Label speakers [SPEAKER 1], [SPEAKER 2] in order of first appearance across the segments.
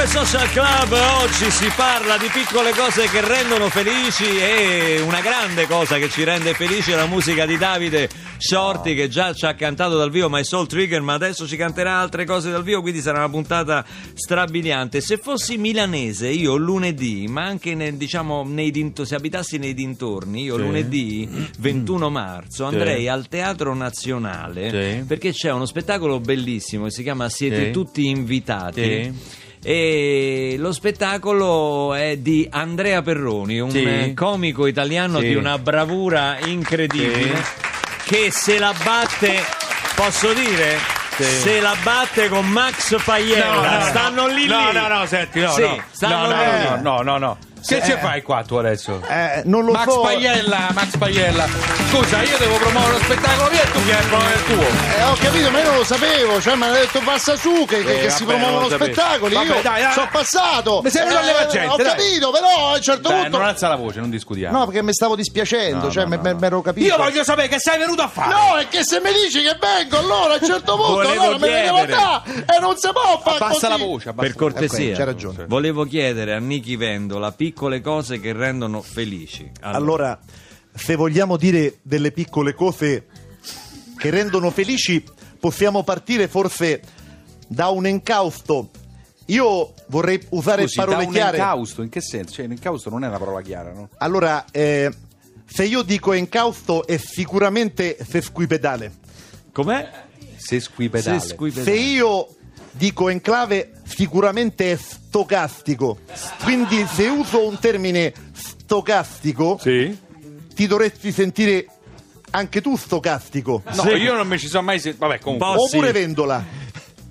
[SPEAKER 1] 2 Social Club
[SPEAKER 2] oggi si parla di piccole cose che rendono felici e una grande cosa che ci rende felici è la musica di Davide Shorty che già ci ha cantato dal vivo My Soul Trigger ma adesso ci canterà altre cose dal vivo quindi sarà una puntata strabiliante. Se fossi milanese io lunedì ma anche nel, diciamo nei dinto- se abitassi nei dintorni io lunedì 21 marzo andrei al Teatro Nazionale
[SPEAKER 3] Sì.
[SPEAKER 2] perché c'è uno spettacolo bellissimo che si chiama Siete
[SPEAKER 3] Sì.
[SPEAKER 2] tutti invitati
[SPEAKER 3] Sì.
[SPEAKER 2] E lo spettacolo è di Andrea Perroni, un
[SPEAKER 3] Sì.
[SPEAKER 2] comico italiano
[SPEAKER 3] Sì.
[SPEAKER 2] di una bravura incredibile
[SPEAKER 3] Sì.
[SPEAKER 2] che se la batte, posso dire? Se la batte con Max Paiella, stanno lì
[SPEAKER 3] no,
[SPEAKER 2] lì.
[SPEAKER 3] No, no, senti, no,
[SPEAKER 2] Sì,
[SPEAKER 3] no. no, no, no, no, no, no. Che ci fai qua tu adesso?
[SPEAKER 4] Eh, non lo
[SPEAKER 3] Max
[SPEAKER 4] so.
[SPEAKER 3] Paiella, Max Paiella. Scusa, io devo promuovere lo spettacolo mio e tu vieni a promuovere il tuo.
[SPEAKER 4] Eh, ho capito, ma io non lo sapevo. Cioè, mi hanno detto passa su che, che-
[SPEAKER 3] Eh,
[SPEAKER 4] che si
[SPEAKER 3] vabbè,
[SPEAKER 4] promuovono
[SPEAKER 3] lo sapevo.
[SPEAKER 4] spettacoli.
[SPEAKER 3] Vabbè,
[SPEAKER 4] io
[SPEAKER 3] dai, dai.
[SPEAKER 4] sono passato.
[SPEAKER 3] Mi sei venuto a levare gente,
[SPEAKER 4] Ho
[SPEAKER 3] dai.
[SPEAKER 4] capito, però a un certo
[SPEAKER 3] Dai,
[SPEAKER 4] punto.
[SPEAKER 3] non alza la voce, non discutiamo.
[SPEAKER 4] No, perché mi stavo dispiacendo,
[SPEAKER 3] No,
[SPEAKER 4] cioè
[SPEAKER 3] no,
[SPEAKER 4] mi
[SPEAKER 3] no.
[SPEAKER 4] ero capito.
[SPEAKER 3] Io voglio sapere che sei venuto a fare.
[SPEAKER 4] No, è che se mi dici che vengo allora a un certo punto
[SPEAKER 2] Volevo
[SPEAKER 4] allora me ne devo
[SPEAKER 2] chiedere.
[SPEAKER 4] andare e non si può fare
[SPEAKER 3] Abbassa
[SPEAKER 4] così.
[SPEAKER 3] la voce, abbassa
[SPEAKER 2] Per
[SPEAKER 3] la voce.
[SPEAKER 2] cortesia,
[SPEAKER 4] c'hai ragione.
[SPEAKER 2] volevo chiedere a Nichi Vendola piccole cose che rendono felici.
[SPEAKER 4] Allora, se vogliamo dire delle piccole cose che rendono felici, possiamo partire forse da un encausto. Io vorrei usare
[SPEAKER 3] Scusi, da
[SPEAKER 4] parole
[SPEAKER 3] un
[SPEAKER 4] chiare.
[SPEAKER 3] incausto, in che senso? Cioè, l'incausto non è una parola chiara, no?
[SPEAKER 4] Allora, eh, se io dico encausto è sicuramente sesquipedale.
[SPEAKER 2] Com'è?
[SPEAKER 3] Sesquipedale.
[SPEAKER 2] Sesquipedale.
[SPEAKER 4] Se io dico enclave sicuramente è stocastico. Quindi se uso un termine stocastico
[SPEAKER 3] Sì?
[SPEAKER 4] ti dovresti sentire anche tu stocastico.
[SPEAKER 3] No,
[SPEAKER 2] Sì.
[SPEAKER 3] io non mi ci sono mai sentito. Vabbè, comunque.
[SPEAKER 4] Oppure
[SPEAKER 2] sì.
[SPEAKER 4] vendola.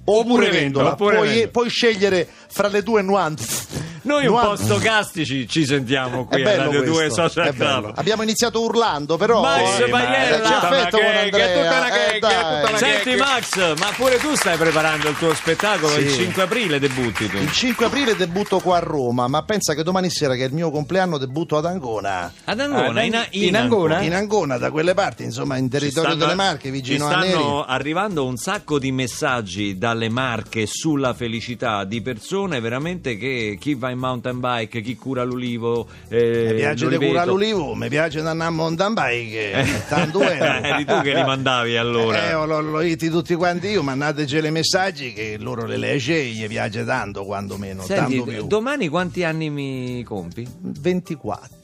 [SPEAKER 4] Oppure vendola.
[SPEAKER 2] oppure
[SPEAKER 4] puoi,
[SPEAKER 2] vendola.
[SPEAKER 4] puoi scegliere fra le due nuance.
[SPEAKER 2] Noi un po' stocastici ci sentiamo qui a Radio 2
[SPEAKER 4] questo,
[SPEAKER 2] Social. Club.
[SPEAKER 4] Abbiamo iniziato urlando, però
[SPEAKER 2] Max
[SPEAKER 4] eh, affetto
[SPEAKER 3] una
[SPEAKER 4] con Andrea.
[SPEAKER 2] Senti. Max, ma pure tu stai preparando il tuo spettacolo,
[SPEAKER 4] Sì.
[SPEAKER 2] il 5 aprile debutti tu.
[SPEAKER 4] Il 5 aprile debutto qua a Roma, ma pensa che domani sera, che è il mio compleanno, debutto ad Angona.
[SPEAKER 2] Ad Angona, in,
[SPEAKER 3] in Angona?
[SPEAKER 4] In Angona, da quelle parti, insomma, in
[SPEAKER 2] Ci
[SPEAKER 4] territorio
[SPEAKER 2] stanno-
[SPEAKER 4] delle Marche, vicino
[SPEAKER 2] ci
[SPEAKER 4] a Neri.
[SPEAKER 2] stanno arrivando un sacco di messaggi dalle Marche sulla felicità di persone veramente che chi va in mountain bike, chi cura l'ulivo, eh,
[SPEAKER 4] Mi piace di curare l'ulivo, mi piace andare a mountain bike, eh, tanto.
[SPEAKER 2] Eri tu che li mandavi allora.
[SPEAKER 4] Eh, l'ho, l'ho diti tutti quanti io, mandateci i messaggi che loro le legge e gli piace tanto, quando meno,
[SPEAKER 2] Senti,
[SPEAKER 4] tanto più.
[SPEAKER 2] domani quanti anni mi compi?
[SPEAKER 4] 24.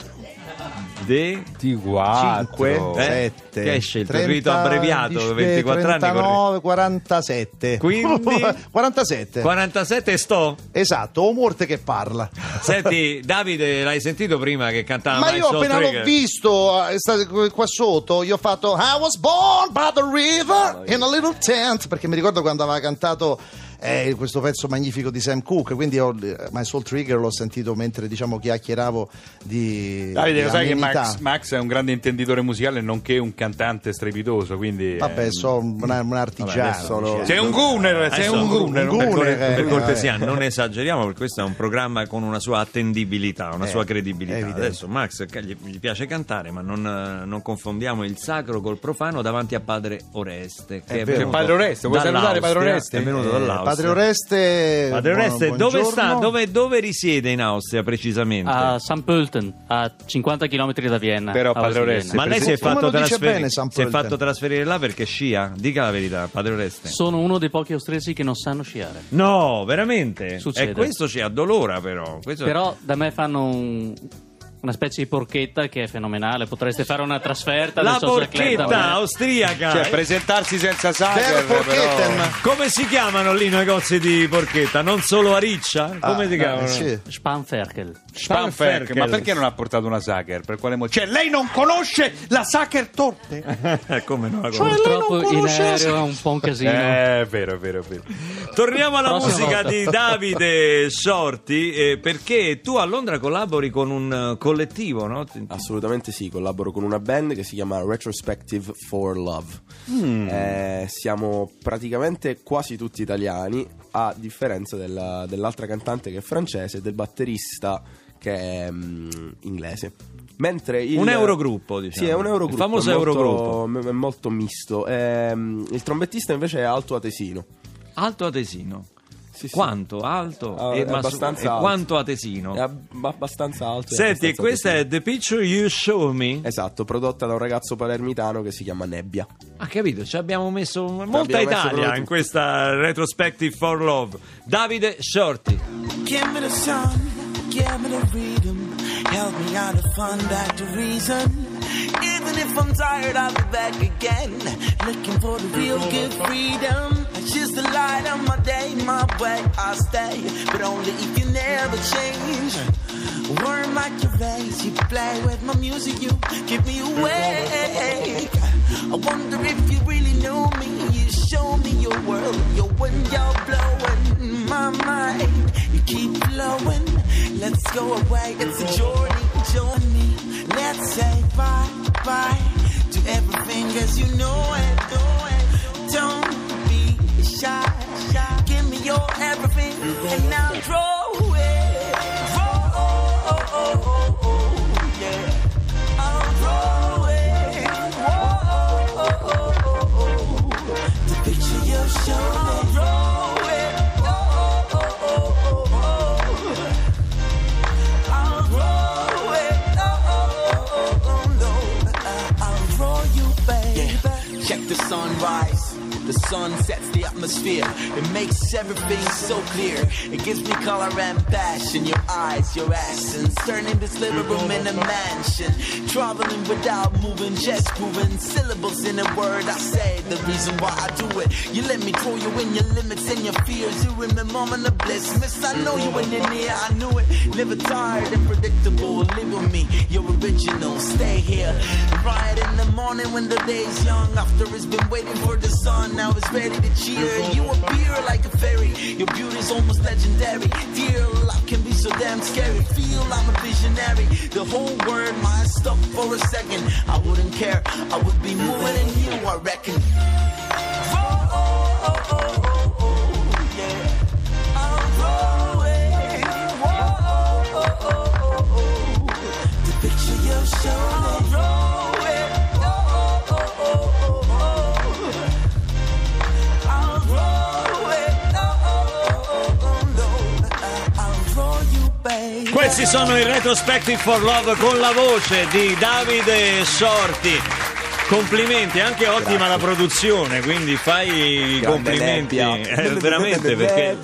[SPEAKER 2] De...
[SPEAKER 3] T4.
[SPEAKER 4] 5,
[SPEAKER 2] Eh?
[SPEAKER 4] 7,
[SPEAKER 2] Che scelto? Il rito abbreviato, 24 anni,
[SPEAKER 4] 39, 47.
[SPEAKER 2] Quindi?
[SPEAKER 4] 47.
[SPEAKER 2] 47 sto?
[SPEAKER 4] Esatto, o morte che parla.
[SPEAKER 2] Senti, Davide, l'hai sentito prima che cantava
[SPEAKER 4] Ma io appena
[SPEAKER 2] Trigger?
[SPEAKER 4] l'ho visto, eh, qua sotto, io ho fatto I was born by the river in a little tent, perché mi ricordo quando aveva cantato eh, questo pezzo magnifico di Sam Cooke, quindi ho, My Soul Trigger l'ho sentito mentre diciamo chiacchieravo di
[SPEAKER 3] Davide,
[SPEAKER 4] di
[SPEAKER 3] lo sai che. Max, Max è un grande intenditore musicale nonché un cantante strepitoso, quindi...
[SPEAKER 4] Vabbè,
[SPEAKER 3] eh,
[SPEAKER 4] sono un, un artigiano.
[SPEAKER 2] adesso lo-
[SPEAKER 4] diciamo.
[SPEAKER 3] Sei un gunner, sei
[SPEAKER 2] Adesso,
[SPEAKER 3] un gunner.
[SPEAKER 4] un
[SPEAKER 2] per,
[SPEAKER 4] gunner,
[SPEAKER 2] per
[SPEAKER 4] eh,
[SPEAKER 2] cortesia,
[SPEAKER 4] eh.
[SPEAKER 2] non esageriamo perché questo è un programma con una sua attendibilità, una
[SPEAKER 4] Eh,
[SPEAKER 2] sua
[SPEAKER 4] è
[SPEAKER 2] credibilità. Adesso Max gli, gli piace cantare, ma non, non confondiamo il sacro col profano davanti a padre Oreste. Che
[SPEAKER 4] È
[SPEAKER 2] è, venuto
[SPEAKER 3] Padre Oreste, vuoi salutare Padre Oreste?
[SPEAKER 2] È venuto dall'Austria.
[SPEAKER 4] Padre Oreste,
[SPEAKER 2] Padre
[SPEAKER 4] buon-
[SPEAKER 2] Oreste, dove,
[SPEAKER 4] buongiorno.
[SPEAKER 2] sta, dove, dove risiede in Austria precisamente?
[SPEAKER 5] A St. Pölten, a 50 km da Vienna.
[SPEAKER 3] Però, Padre Oreste,
[SPEAKER 2] ma lei si è trasferire,
[SPEAKER 4] bene
[SPEAKER 2] si è fatto trasferire là perché scia? Dica la verità, Padre Oreste.
[SPEAKER 5] Sono uno dei pochi austriaci che non sanno sciare.
[SPEAKER 2] No, veramente?
[SPEAKER 5] Succede.
[SPEAKER 2] E questo ci addolora però. Questo...
[SPEAKER 5] Però da me fanno un- una specie di porchetta che è fenomenale. Potreste fare una trasferta
[SPEAKER 2] La porchetta austriaca.
[SPEAKER 3] Cioè, presentarsi senza
[SPEAKER 4] Der Porchetten.
[SPEAKER 3] però...
[SPEAKER 2] Come si chiamano lì i negozi di porchetta? Non solo a Riccia? Come
[SPEAKER 4] Ah,
[SPEAKER 2] si chiamano?
[SPEAKER 4] eh, sì.
[SPEAKER 5] Spanferkel.
[SPEAKER 3] Spanferkel. Ma perché non ha portato una Sager? Per quale motivo? Cioè, lei non conosce la Sager Torte?
[SPEAKER 2] Come no?
[SPEAKER 4] Cioè,
[SPEAKER 5] Purtroppo
[SPEAKER 4] non
[SPEAKER 5] in aereo è un po' un casino.
[SPEAKER 3] Eh, è vero, è vero, è vero.
[SPEAKER 2] Torniamo alla
[SPEAKER 5] Prossima
[SPEAKER 2] musica
[SPEAKER 5] volta.
[SPEAKER 2] di Davide Shorty eh, perché tu a Londra collabori con un eh, collettivo, no?
[SPEAKER 6] Assolutamente sì, collaboro con una band che si chiama Retrospective for Love. Eh, siamo praticamente quasi tutti italiani, a differenza della- dell'altra cantante che è francese e del batterista che è mm, inglese. Mentre il,
[SPEAKER 2] Un eurogruppo, diciamo.
[SPEAKER 6] Sì, è un eurogruppo.
[SPEAKER 2] Il famoso
[SPEAKER 6] è molto-
[SPEAKER 2] eurogruppo.
[SPEAKER 6] È molto misto. Ehm, il trombettista invece è Alto Atesino.
[SPEAKER 2] Alto Atesino.
[SPEAKER 6] Sì, sì.
[SPEAKER 2] Quanto? Alto?
[SPEAKER 6] Ah,
[SPEAKER 2] E
[SPEAKER 6] è abbastanza
[SPEAKER 2] e
[SPEAKER 6] alto.
[SPEAKER 2] quanto Atesino?
[SPEAKER 6] È ab- abbastanza alto.
[SPEAKER 2] Senti, e
[SPEAKER 6] abbastanza
[SPEAKER 2] questa
[SPEAKER 6] Atesino.
[SPEAKER 2] è The Picture You Show Me?
[SPEAKER 6] Esatto, prodotta da un ragazzo palermitano che si chiama Nebbia.
[SPEAKER 2] Ha capito, ci abbiamo messo molta
[SPEAKER 6] Abbiamo messo
[SPEAKER 2] Italia in questa Retrospective for Love. Davide Shorty.
[SPEAKER 7] Give me the sun, give me the freedom. Help me out to find back the reason. Even if I'm tired, I'll be back again. Looking for the real good freedom. She's the light of my day, my way I stay. But only if you never change. Worm like your face, you play with my music, you keep me awake. I wonder if you really know me. You show me your world, your wind, you're blowing my mind. You keep blowing. Let's go away. It's a journey. Me. Let's say bye bye to everything as you know it. Know it. Don't. Give me your everything, and now throw it. Throw, oh, oh, oh, oh, yeah. I'll throw it. Whoa, oh, oh, oh, oh. The picture you show me. Throw it. Oh, oh, oh, oh, oh. I'll throw it. Oh, oh, oh, oh, no. Uh, I'll throw you, baby. Check the sunrise. The sun sets the atmosphere. It makes everything so clear. It gives me color and passion. Your eyes, your essence. Turning this living room in a mansion. Traveling without moving, just moving syllables in a word. I say the reason why I do it. You let me throw you in your limits and your fears. You in the moment of bliss. Miss, I know you in the near. I knew it. Never tired and predictable. Live with me. You're original. Stay here. Right in the morning when the day's young. After it's been waiting for the sun. Now it's ready to cheer. You appear like a fairy. Your beauty's almost legendary. Dear love can be so damn scary. Feel I'm a visionary. The whole world might stop for a second. I wouldn't care. I would be moving in you, I reckon.
[SPEAKER 2] Questi sono i Retrospective for Love con la voce di Davide Shorty. Complimenti, anche ottima la produzione, quindi fai i complimenti. Eh, veramente perché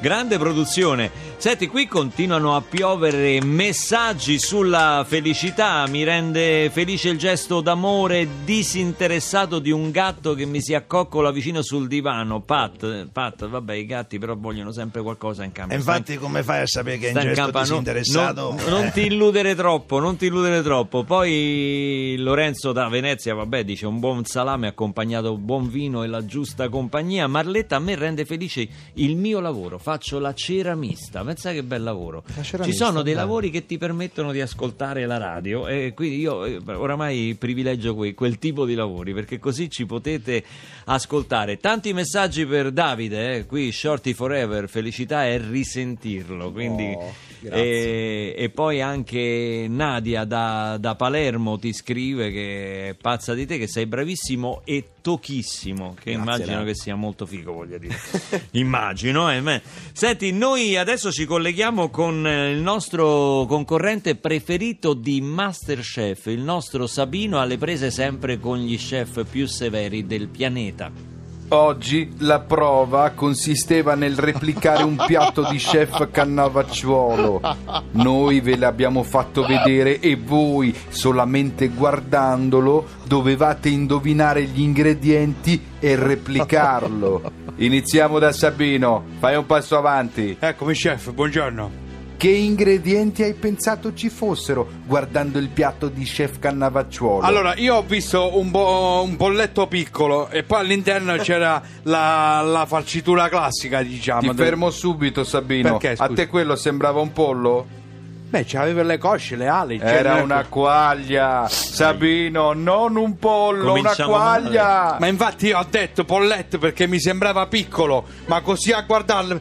[SPEAKER 2] grande produzione. Senti, qui continuano a piovere messaggi sulla felicità. Mi rende felice il gesto d'amore disinteressato di un gatto che mi si accoccola vicino sul divano. Pat, Pat, vabbè, i gatti però vogliono sempre qualcosa in
[SPEAKER 4] E
[SPEAKER 2] cambio.
[SPEAKER 4] infatti come fai a sapere che è un gesto
[SPEAKER 2] campa- non-
[SPEAKER 4] disinteressato?
[SPEAKER 2] Non, non
[SPEAKER 4] Eh.
[SPEAKER 2] ti illudere troppo, non ti illudere troppo. Poi Lorenzo da Venezia, vabbè, dice un buon salame accompagnato buon vino e la giusta compagnia. Marletta, a me rende felice il mio lavoro. Faccio la ceramista. Pensa che bel lavoro.
[SPEAKER 4] La
[SPEAKER 2] Ci sono dei lavori che ti permettono di ascoltare la radio e quindi io eh, oramai privilegio que- quel tipo di lavori perché così ci potete ascoltare. Tanti messaggi per Davide, eh, qui Shorty Forever, felicità è risentirlo. Quindi,
[SPEAKER 6] Oh.
[SPEAKER 2] E, e poi anche Nadia da, da Palermo ti scrive che è pazza di te, che sei bravissimo e tochissimo, che
[SPEAKER 6] Grazie,
[SPEAKER 2] immagino
[SPEAKER 6] Nadia.
[SPEAKER 2] che sia molto figo, voglio dire. immagino, eh. Senti, noi adesso ci colleghiamo con eh, il nostro concorrente preferito di Masterchef, il nostro Sabino alle prese sempre con gli chef più severi del pianeta.
[SPEAKER 8] Oggi la prova consisteva nel replicare un piatto di chef Cannavacciuolo. Noi ve l'abbiamo fatto vedere e voi, solamente guardandolo, dovevate indovinare gli ingredienti e replicarlo. Iniziamo da Sabino, fai un passo avanti.
[SPEAKER 3] Eccomi, chef, buongiorno.
[SPEAKER 8] Che ingredienti hai pensato ci fossero guardando il piatto di chef Cannavacciuolo?
[SPEAKER 3] Allora, io ho visto un, bo- un polletto piccolo e poi all'interno c'era la, la farcitura classica, diciamo.
[SPEAKER 8] Ti fermo subito, Sabino.
[SPEAKER 3] Perché,
[SPEAKER 8] A
[SPEAKER 3] scusi?
[SPEAKER 8] te quello sembrava un pollo?
[SPEAKER 3] Beh, c'aveva le cosce, le ali. cioè,
[SPEAKER 8] Era
[SPEAKER 3] non è-
[SPEAKER 8] una quaglia, Sabino, non un pollo,
[SPEAKER 2] Cominciamo
[SPEAKER 8] una quaglia.
[SPEAKER 3] Ma infatti io ho detto polletto perché mi sembrava piccolo, ma così a guardarlo...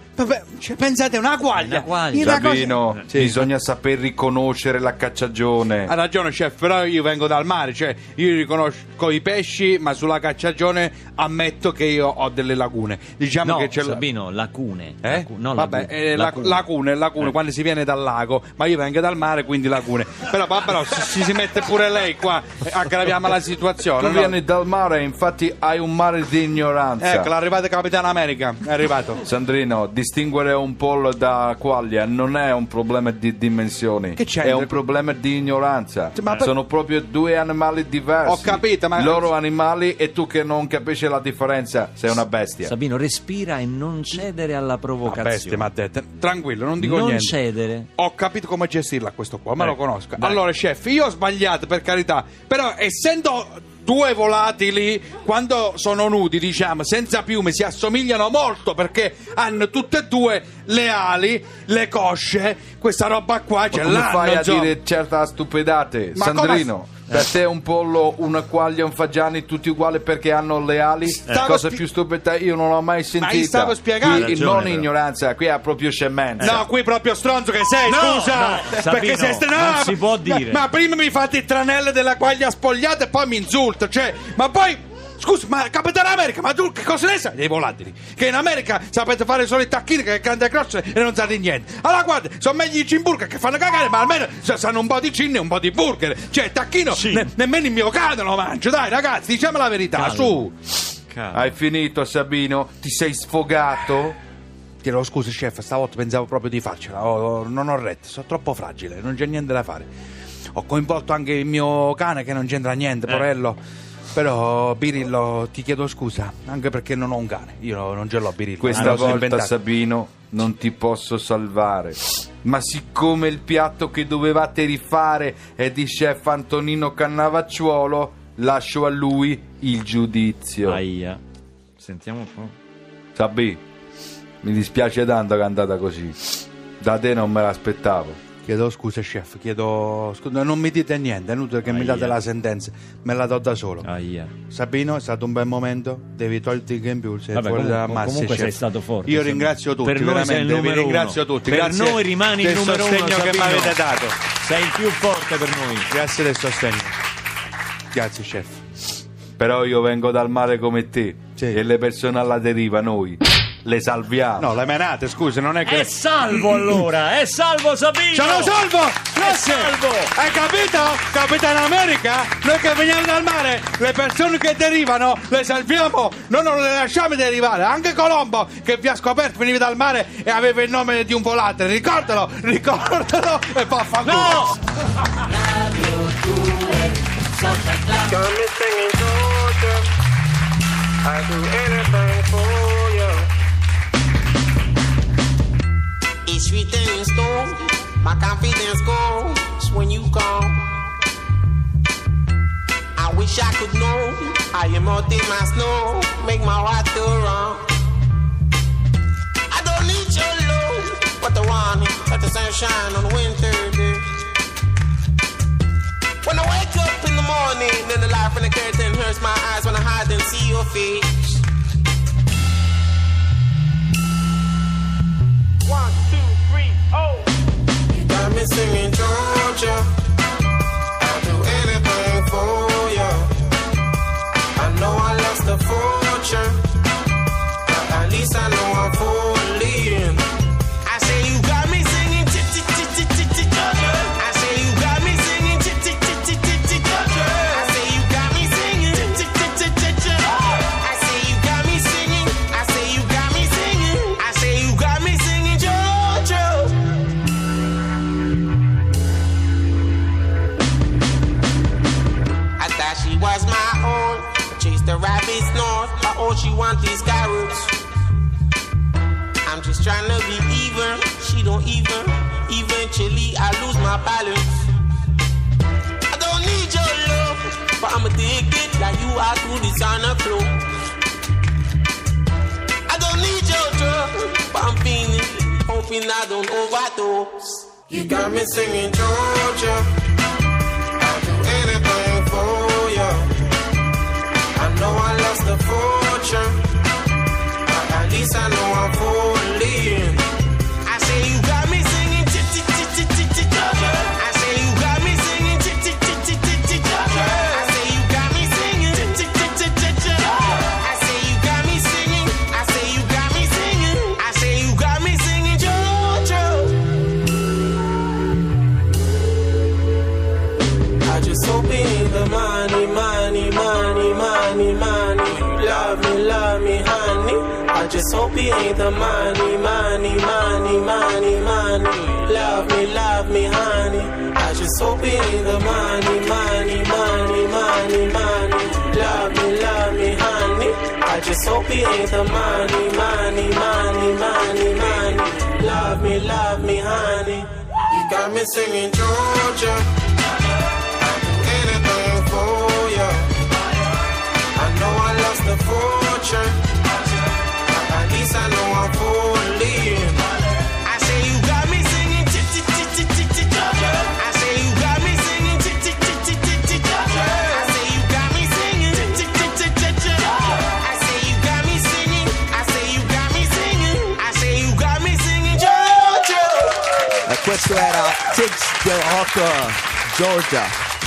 [SPEAKER 3] Cioè, pensate, una quaglia.
[SPEAKER 2] Una quaglia.
[SPEAKER 3] Una cosa-
[SPEAKER 8] Sabino,
[SPEAKER 3] Sì.
[SPEAKER 8] bisogna saper riconoscere la cacciagione.
[SPEAKER 3] Ha ragione, chef, però io vengo dal mare, cioè io riconosco i pesci, ma sulla cacciagione ammetto che io ho delle lacune. Diciamo
[SPEAKER 2] No,
[SPEAKER 3] che c'è la-
[SPEAKER 2] Sabino, lacune.
[SPEAKER 3] Eh?
[SPEAKER 2] Lacu- no,
[SPEAKER 3] vabbè,
[SPEAKER 2] lacu-
[SPEAKER 3] eh, la-
[SPEAKER 2] lacune.
[SPEAKER 3] lacune, lacune,
[SPEAKER 2] Eh.
[SPEAKER 3] quando si viene dal lago, ma io vengo dal mare, quindi lacune. Però, però si, si- si mette pure lei qua, eh, aggraviamo la situazione.
[SPEAKER 8] Tu
[SPEAKER 3] no?
[SPEAKER 8] vieni dal mare, infatti hai un mare di ignoranza.
[SPEAKER 3] Ecco, l'arrivato Capitano America, è arrivato.
[SPEAKER 8] Sandrino, distinguere un pollo da quaglia non è un problema di dimensioni,
[SPEAKER 3] Che c'è?
[SPEAKER 8] è un problema di ignoranza.
[SPEAKER 3] Ma per-
[SPEAKER 8] Sono proprio due animali diversi.
[SPEAKER 3] Ho capito, ma-
[SPEAKER 8] Loro animali e tu che non capisci la differenza, sei una bestia.
[SPEAKER 2] Sabino, respira e non cedere alla provocazione.
[SPEAKER 3] bestia, mi ha detto. Tranquillo, non dico
[SPEAKER 2] non
[SPEAKER 3] niente.
[SPEAKER 2] cedere.
[SPEAKER 3] Ho capito come gestirla questo qua, ma
[SPEAKER 2] Ecco,
[SPEAKER 3] lo conosco.
[SPEAKER 2] dai.
[SPEAKER 3] Allora, chef, io ho sbagliato per carità, però essendo due volatili, quando sono nudi, diciamo, senza piume, si assomigliano molto perché hanno tutte e due le ali, le cosce, questa roba qua
[SPEAKER 8] Ma
[SPEAKER 3] ce
[SPEAKER 8] come
[SPEAKER 3] l'hanno.
[SPEAKER 8] fai a
[SPEAKER 3] insomma.
[SPEAKER 8] dire certa stupidate?
[SPEAKER 3] Ma
[SPEAKER 8] Sandrino, per te un pollo, una quaglia, un fagiani, tutti uguali perché hanno le ali?
[SPEAKER 3] Stavo
[SPEAKER 8] Cosa
[SPEAKER 3] spie-
[SPEAKER 8] più stupida io non l'ho mai sentita.
[SPEAKER 3] gli stavo spiegando.
[SPEAKER 8] Qui
[SPEAKER 2] ragione,
[SPEAKER 8] non
[SPEAKER 2] però.
[SPEAKER 8] ignoranza, qui è proprio scemenza.
[SPEAKER 3] No, qui proprio stronzo che sei,
[SPEAKER 2] No,
[SPEAKER 3] scusa!
[SPEAKER 2] no, Sabino,
[SPEAKER 3] perché sei st- no,
[SPEAKER 2] non si può dire.
[SPEAKER 3] Ma, ma prima mi fate il tranello della quaglia spogliata e poi mi insulta, cioè, ma poi. Scusa, ma Capitano America, ma tu che cosa ne sai dei volatili? Che in America sapete fare solo i tacchini che canta croce e non sapete niente. Allora guarda, sono meglio i cimburger che fanno cagare, ma almeno sa- sanno un po' di cin e un po' di burger. Cioè, tacchino, ne- nemmeno il mio cane lo mangio. Dai, ragazzi, diciamo la verità,
[SPEAKER 2] Calma.
[SPEAKER 3] su.
[SPEAKER 8] Hai finito Sabino? Ti sei sfogato?
[SPEAKER 3] Chiedo scusa, chef, stavolta pensavo proprio di farcela. Oh, oh, non ho retto, sono troppo fragile, non c'è niente da fare. Ho coinvolto anche il mio cane che non c'entra niente, porello. Però, Birillo, ti chiedo scusa, anche perché non ho un cane. Io non ce l'ho, Birillo.
[SPEAKER 8] Questa
[SPEAKER 3] Ah,
[SPEAKER 8] volta
[SPEAKER 3] inventato.
[SPEAKER 8] Sabino non ti posso salvare. Ma siccome il piatto che dovevate rifare è di chef Antonino Cannavacciuolo, lascio a lui il giudizio.
[SPEAKER 2] Aia. Sentiamo un po'.
[SPEAKER 8] Sabì, mi dispiace tanto che è andata così. Da te non me l'aspettavo.
[SPEAKER 3] Chiedo scusa, chef, chiedo scusa. Non mi dite niente, è inutile che mi
[SPEAKER 2] Aia.
[SPEAKER 3] date la sentenza, me la do da solo.
[SPEAKER 2] Aia.
[SPEAKER 3] Sabino, è stato un bel momento. Devi toglierti il game più. Sei
[SPEAKER 2] Vabbè,
[SPEAKER 3] fuori
[SPEAKER 2] comunque-
[SPEAKER 3] dalla massa.
[SPEAKER 2] comunque
[SPEAKER 3] chef.
[SPEAKER 2] sei stato forte,
[SPEAKER 3] Io
[SPEAKER 2] Sabino.
[SPEAKER 3] ringrazio tutti.
[SPEAKER 2] Per
[SPEAKER 3] veramente, vi ringrazio
[SPEAKER 2] uno.
[SPEAKER 3] tutti.
[SPEAKER 2] Per
[SPEAKER 3] grazie
[SPEAKER 2] noi rimani il numero uno,
[SPEAKER 3] sostegno che mi
[SPEAKER 2] Sabino.
[SPEAKER 3] avete dato.
[SPEAKER 2] Sei il più forte per noi.
[SPEAKER 3] Grazie del sostegno. Grazie, chef.
[SPEAKER 8] Però io vengo dal mare come te.
[SPEAKER 3] Sì.
[SPEAKER 8] E le persone alla deriva, noi le salviamo.
[SPEAKER 3] No, le menate, scusi, non è che.
[SPEAKER 2] È salvo allora, è salvo Sabino.
[SPEAKER 3] Sono salvo! Grazie!
[SPEAKER 2] salvo!
[SPEAKER 3] Hai capito? Capitano America? Noi che veniamo dal mare, le persone che derivano le salviamo, noi non le lasciamo derivare. Anche Colombo, che vi ha scoperto, veniva dal mare e aveva il nome di un volatile. Ricordalo, ricordalo e vaffanculo.
[SPEAKER 2] No!
[SPEAKER 9] Got me singing Georgia. I do anything for It's sweet in store. My confidence goes when you come. I wish I could know how you melt in my snow, make my heart go wrong. I don't need your love, but the warning that the sunshine on a winter day. When I wake up in the morning, then the light from the curtain hurts my eyes when I hide and see your face. One, two, three, oh. Got me singing. I'll do anything for you. I know I lost a fortune, want these carrots. I'm just trying to be even. She don't even. Eventually, I lose my balance. I don't need your love, but I'm addicted like you are to designer flow. I don't need your drug, but I'm feeling, hoping I don't overdose. You got me singing Georgia. I'll do anything for you. I know I lost the fool at least I know I'm falling. Ain't the money, money, money, money, money. Love me, love me, honey. I just hope it ain't the money, money, money, money, money. Love me, love me, honey. I just hope it ain't the money, money, money, money, money. Love me, love me, honey. You got me singing Georgia
[SPEAKER 6] questo era Tigs the Rock Georgia.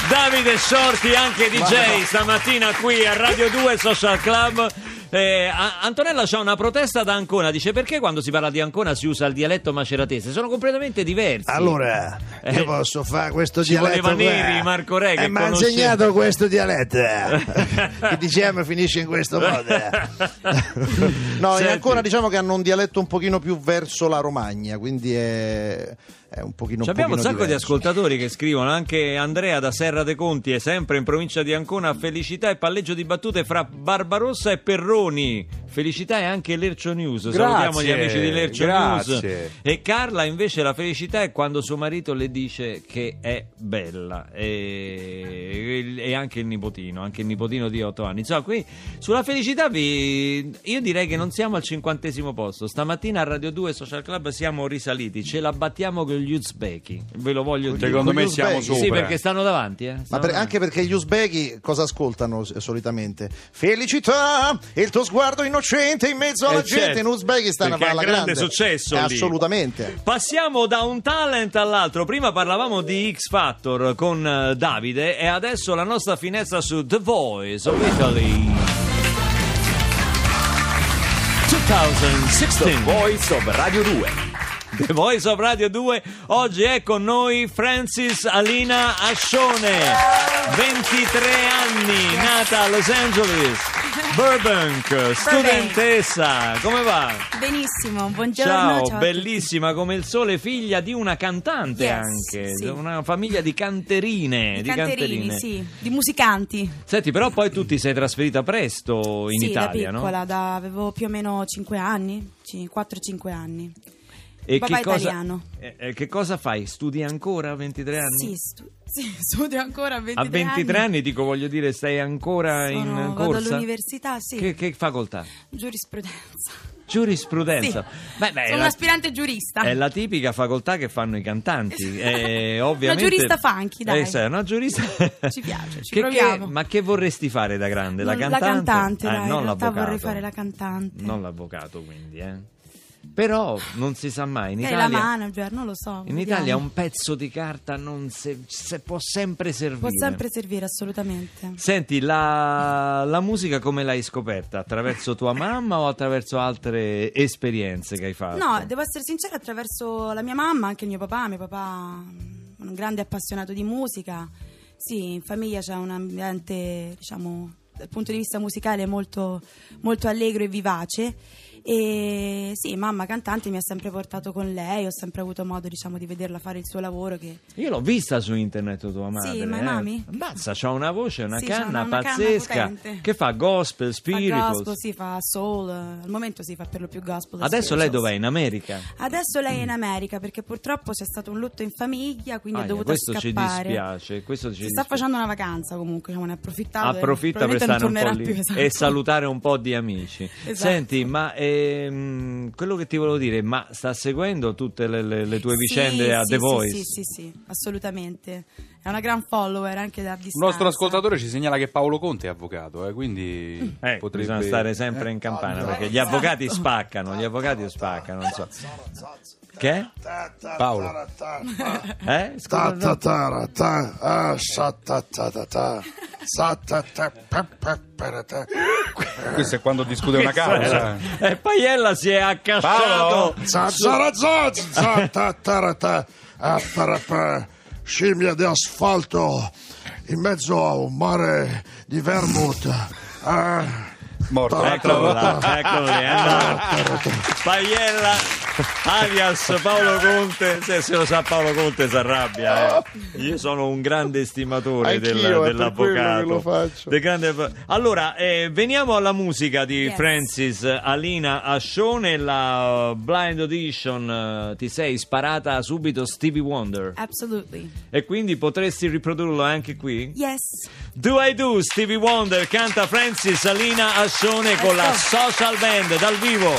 [SPEAKER 2] Davide Shorty, anche DJ, stamattina qui a Radio 2 Social Club. Eh, Antonella c'ha una protesta da Ancona, dice perché quando si parla di Ancona si usa il dialetto maceratese? Sono completamente diversi.
[SPEAKER 10] Allora,
[SPEAKER 2] Eh,
[SPEAKER 10] io posso fare questo
[SPEAKER 2] ci
[SPEAKER 10] dialetto
[SPEAKER 2] voleva
[SPEAKER 10] qua.
[SPEAKER 2] Neri, Marco Re, che
[SPEAKER 10] Eh, mi ha insegnato questo dialetto. che diciamo finisce in questo modo.
[SPEAKER 4] No,
[SPEAKER 2] Senti.
[SPEAKER 4] in ancora diciamo che hanno un dialetto un pochino più verso la Romagna, quindi è, è un pochino
[SPEAKER 2] Ci abbiamo un sacco di
[SPEAKER 4] diverso.
[SPEAKER 2] ascoltatori che scrivono, anche Andrea da Serra de Conti, è sempre in provincia di Ancona, felicità e palleggio di battute fra Barbarossa e Perroni. Felicità è anche Lercio News, salutiamo gli amici di Lercio
[SPEAKER 8] grazie.
[SPEAKER 2] News. E Carla invece la felicità è quando suo marito le dice che è bella e, e anche il nipotino, anche il nipotino di 8 anni. Insomma, qui sulla felicità vi, io direi che non siamo al cinquantesimo posto. Stamattina a Radio 2 Social Club siamo risaliti, ce la battiamo con gli uzbeki, ve lo voglio dire.
[SPEAKER 8] Secondo
[SPEAKER 4] Con
[SPEAKER 8] me siamo sopra.
[SPEAKER 2] Sì, perché stanno davanti, eh.
[SPEAKER 4] Ma
[SPEAKER 2] Stanno
[SPEAKER 4] per-
[SPEAKER 2] davanti.
[SPEAKER 4] anche perché gli uzbeki cosa ascoltano s- solitamente? Felicità, il tuo sguardo innocente in mezzo alla
[SPEAKER 2] Eh,
[SPEAKER 4] gente.
[SPEAKER 2] certo,
[SPEAKER 4] In Uzbekistan
[SPEAKER 2] perché ha
[SPEAKER 4] alla
[SPEAKER 2] grande
[SPEAKER 4] grande
[SPEAKER 2] successo
[SPEAKER 4] Eh,
[SPEAKER 2] lì.
[SPEAKER 4] Assolutamente.
[SPEAKER 2] Passiamo da un talent all'altro. Prima parlavamo di X Factor con eh, Davide e adesso la nostra finestra su The Voice of Italy. 2016.
[SPEAKER 6] Voice of Radio 2.
[SPEAKER 2] The Voice of Radio 2. Oggi è con noi Francis Alina Ascione, 23 anni, nata a Los Angeles, Burbank, studentessa. Come va?
[SPEAKER 1] Benissimo, buongiorno.
[SPEAKER 2] Ciao,
[SPEAKER 1] ciao
[SPEAKER 2] bellissima come il sole, figlia di una cantante
[SPEAKER 1] Yes,
[SPEAKER 2] anche,
[SPEAKER 1] sì.
[SPEAKER 2] una famiglia di canterine.
[SPEAKER 1] Di canterini, sì, di musicanti.
[SPEAKER 2] Senti, però poi tu ti sei trasferita presto in
[SPEAKER 1] sì,
[SPEAKER 2] Italia,
[SPEAKER 1] da
[SPEAKER 2] no?
[SPEAKER 1] piccola, da- avevo più o meno 5 anni, sì, 4-5 anni.
[SPEAKER 2] E
[SPEAKER 1] Papà
[SPEAKER 2] che cosa,
[SPEAKER 1] italiano.
[SPEAKER 2] eh, eh, che cosa fai? Studi ancora a 23 anni?
[SPEAKER 1] Sì, stu- sì, studio ancora a 23,
[SPEAKER 2] a 23 anni. dico, voglio dire, stai ancora
[SPEAKER 1] Sono-
[SPEAKER 2] in
[SPEAKER 1] vado
[SPEAKER 2] corsa?
[SPEAKER 1] all'università, sì.
[SPEAKER 2] Che, che facoltà?
[SPEAKER 1] Giurisprudenza.
[SPEAKER 2] Giurisprudenza.
[SPEAKER 1] Sì.
[SPEAKER 2] Beh, beh,
[SPEAKER 1] Sono
[SPEAKER 2] la-
[SPEAKER 1] un'aspirante giurista.
[SPEAKER 2] È la tipica facoltà che fanno i cantanti. eh, ovviamente...
[SPEAKER 1] Una giurista funky, dai.
[SPEAKER 2] Eh, sai, una giurista...
[SPEAKER 1] Ci piace, ci
[SPEAKER 2] Che-
[SPEAKER 1] proviamo.
[SPEAKER 2] che- ma che vorresti fare da grande? La cantante?
[SPEAKER 1] cantante,
[SPEAKER 2] Eh,
[SPEAKER 1] dai,
[SPEAKER 2] non l'avvocato.
[SPEAKER 1] vorrei fare la cantante.
[SPEAKER 2] Non l'avvocato, quindi, eh. Però non si sa mai. In
[SPEAKER 1] Eh,
[SPEAKER 2] Italia,
[SPEAKER 1] la manager, non lo so.
[SPEAKER 2] in
[SPEAKER 1] vediamo.
[SPEAKER 2] Italia un pezzo di carta non se- se- può sempre servire.
[SPEAKER 1] Può sempre servire, assolutamente.
[SPEAKER 2] Senti, la, la musica come l'hai scoperta? Attraverso tua mamma o attraverso altre esperienze che hai fatto?
[SPEAKER 1] No, devo essere sincera, attraverso la mia mamma, anche il mio papà. Mio papà è un grande appassionato di musica. Sì, in famiglia c'è un ambiente, diciamo, dal punto di vista musicale molto, molto allegro e vivace. E sì, mamma cantante mi ha sempre portato con lei, ho sempre avuto modo diciamo di vederla fare il suo lavoro che
[SPEAKER 2] Io l'ho vista su internet tua madre.
[SPEAKER 1] my
[SPEAKER 2] eh.
[SPEAKER 1] mommy.
[SPEAKER 2] Ammazza, c'ha una voce, una
[SPEAKER 1] Sì,
[SPEAKER 2] canna
[SPEAKER 1] una- una canna
[SPEAKER 2] pazzesca.
[SPEAKER 1] potente.
[SPEAKER 2] che fa gospel,
[SPEAKER 1] fa
[SPEAKER 2] spirituals.
[SPEAKER 1] gospel, sì, fa soul, eh, al momento si fa per lo più gospel.
[SPEAKER 2] Adesso lei dov'è? In America?
[SPEAKER 1] Adesso lei è in America perché purtroppo c'è stato un lutto in famiglia, quindi
[SPEAKER 2] Ah,
[SPEAKER 1] è dovuta
[SPEAKER 2] questo ci
[SPEAKER 1] scappare.
[SPEAKER 2] dispiace. Questo ci
[SPEAKER 1] Si sta
[SPEAKER 2] dispiace.
[SPEAKER 1] facendo una vacanza comunque, diciamo, ne approfittato.
[SPEAKER 2] Approfitta per stare un po' lì
[SPEAKER 1] più, esatto.
[SPEAKER 2] e salutare un po' di amici.
[SPEAKER 1] Esatto.
[SPEAKER 2] Senti, ma ehm, quello che ti volevo dire, ma sta seguendo tutte le, le- le tue vicende
[SPEAKER 1] Sì,
[SPEAKER 2] a
[SPEAKER 1] sì,
[SPEAKER 2] The
[SPEAKER 1] sì,
[SPEAKER 2] Voice?
[SPEAKER 1] Sì, sì, sì, assolutamente. È una gran follower anche da distanza.
[SPEAKER 8] Il nostro ascoltatore ci segnala che Paolo Conte è avvocato, eh, quindi
[SPEAKER 2] Eh,
[SPEAKER 8] potrebbe
[SPEAKER 2] bisogna stare sempre in campana perché gli avvocati spaccano, gli avvocati spaccano, non so. Che?
[SPEAKER 8] Paolo.
[SPEAKER 2] Eh?
[SPEAKER 10] Ah
[SPEAKER 8] Questo è quando discute una causa.
[SPEAKER 2] E Paiella si è accasciato.
[SPEAKER 10] za za za za ta ta ta ah pa pa scimmia di asfalto in mezzo a un mare di vermouth ah
[SPEAKER 8] Morto.
[SPEAKER 2] Eccolo là, eccolo lì. Paiella alias Paolo Conte, se, se lo sa Paolo Conte si arrabbia. eh. Io sono un grande stimatore del- dell'avvocato.
[SPEAKER 10] quello che lo faccio.
[SPEAKER 2] Del grande- Allora, eh, veniamo alla musica di
[SPEAKER 1] Yes.
[SPEAKER 2] Francis Alina Ascione, la Blind Audition, eh, ti sei sparata subito Stevie Wonder
[SPEAKER 1] Absolutely.
[SPEAKER 2] e quindi potresti riprodurlo anche qui?
[SPEAKER 1] Yes.
[SPEAKER 2] Do I Do, Stevie Wonder, canta Francis Alina Ascione con la Social Band dal vivo.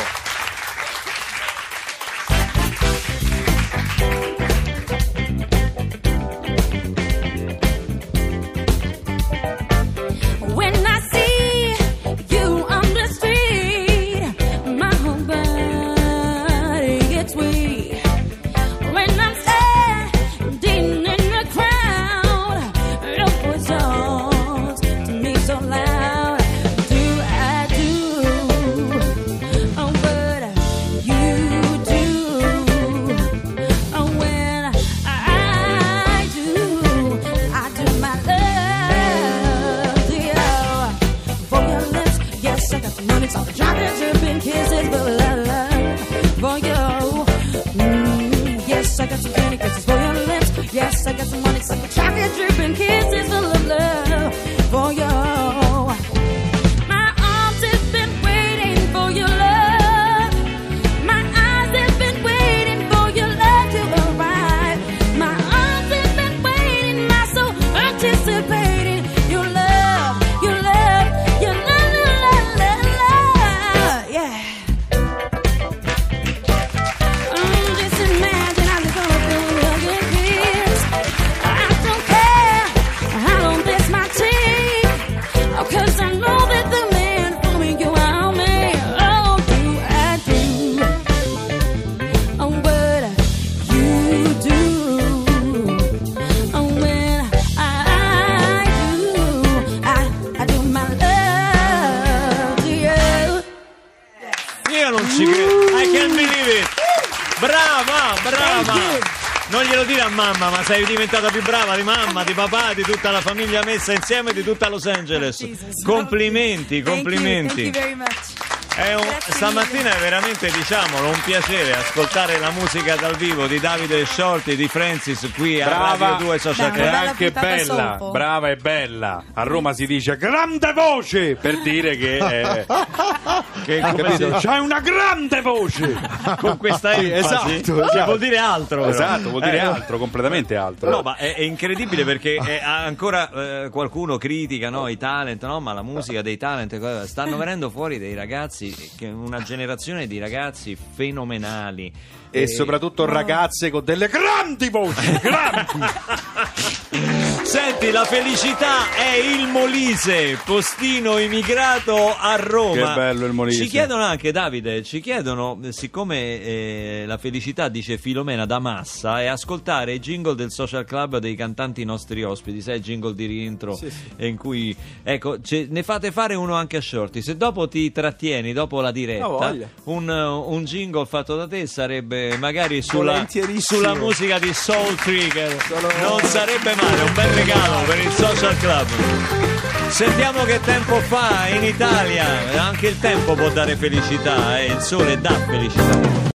[SPEAKER 2] Non ci credo. I can't believe it. Brava, brava. Non glielo dire a mamma, ma sei diventata più brava di mamma, di papà, di tutta la famiglia messa insieme, di tutta Los Angeles.
[SPEAKER 1] Jesus.
[SPEAKER 2] Complimenti,
[SPEAKER 1] Thank you,
[SPEAKER 2] complimenti.
[SPEAKER 1] Thank you very much.
[SPEAKER 2] È un- stamattina è veramente, diciamolo, un piacere ascoltare la musica dal vivo di Davide Shorty, di Francis qui a
[SPEAKER 8] Brava
[SPEAKER 2] Radio 2 Social Club.
[SPEAKER 1] bella
[SPEAKER 8] anche
[SPEAKER 1] puntata
[SPEAKER 8] bella,
[SPEAKER 1] soap.
[SPEAKER 8] brava e bella. A Roma si dice grande voce per dire che, eh,
[SPEAKER 2] Che come
[SPEAKER 8] capito? c'hai una grande voce.
[SPEAKER 2] con questa
[SPEAKER 8] Sì,
[SPEAKER 2] enfasi
[SPEAKER 8] esatto, esatto.
[SPEAKER 2] vuol dire altro. però.
[SPEAKER 8] Esatto, vuol dire
[SPEAKER 2] Eh,
[SPEAKER 8] altro, completamente altro.
[SPEAKER 2] No, ma è, è incredibile perché è- ancora eh, qualcuno critica no, i talent, no? ma la musica dei talent eh, stanno venendo fuori dei ragazzi, che- una generazione di ragazzi fenomenali.
[SPEAKER 8] e soprattutto ragazze con delle grandi voci, grandi.
[SPEAKER 2] Senti, la felicità è il Molise, postino immigrato a Roma.
[SPEAKER 8] Che bello il Molise.
[SPEAKER 2] Ci chiedono anche, Davide, ci chiedono, eh, siccome eh, la felicità dice Filomena da massa, è ascoltare i jingle del social club dei cantanti nostri ospiti, sai, il jingle di rientro, eh, in cui, ecco, ce- ne fate fare uno anche a Shorty. Se dopo ti trattieni, dopo la diretta, un, uh, un jingle fatto da te sarebbe magari sulla, sulla musica di Soul Trigger. Non sarebbe male, un bel regalo per il social club. Sentiamo che tempo fa in Italia. Anche il tempo può dare felicità, eh. il sole dà felicità.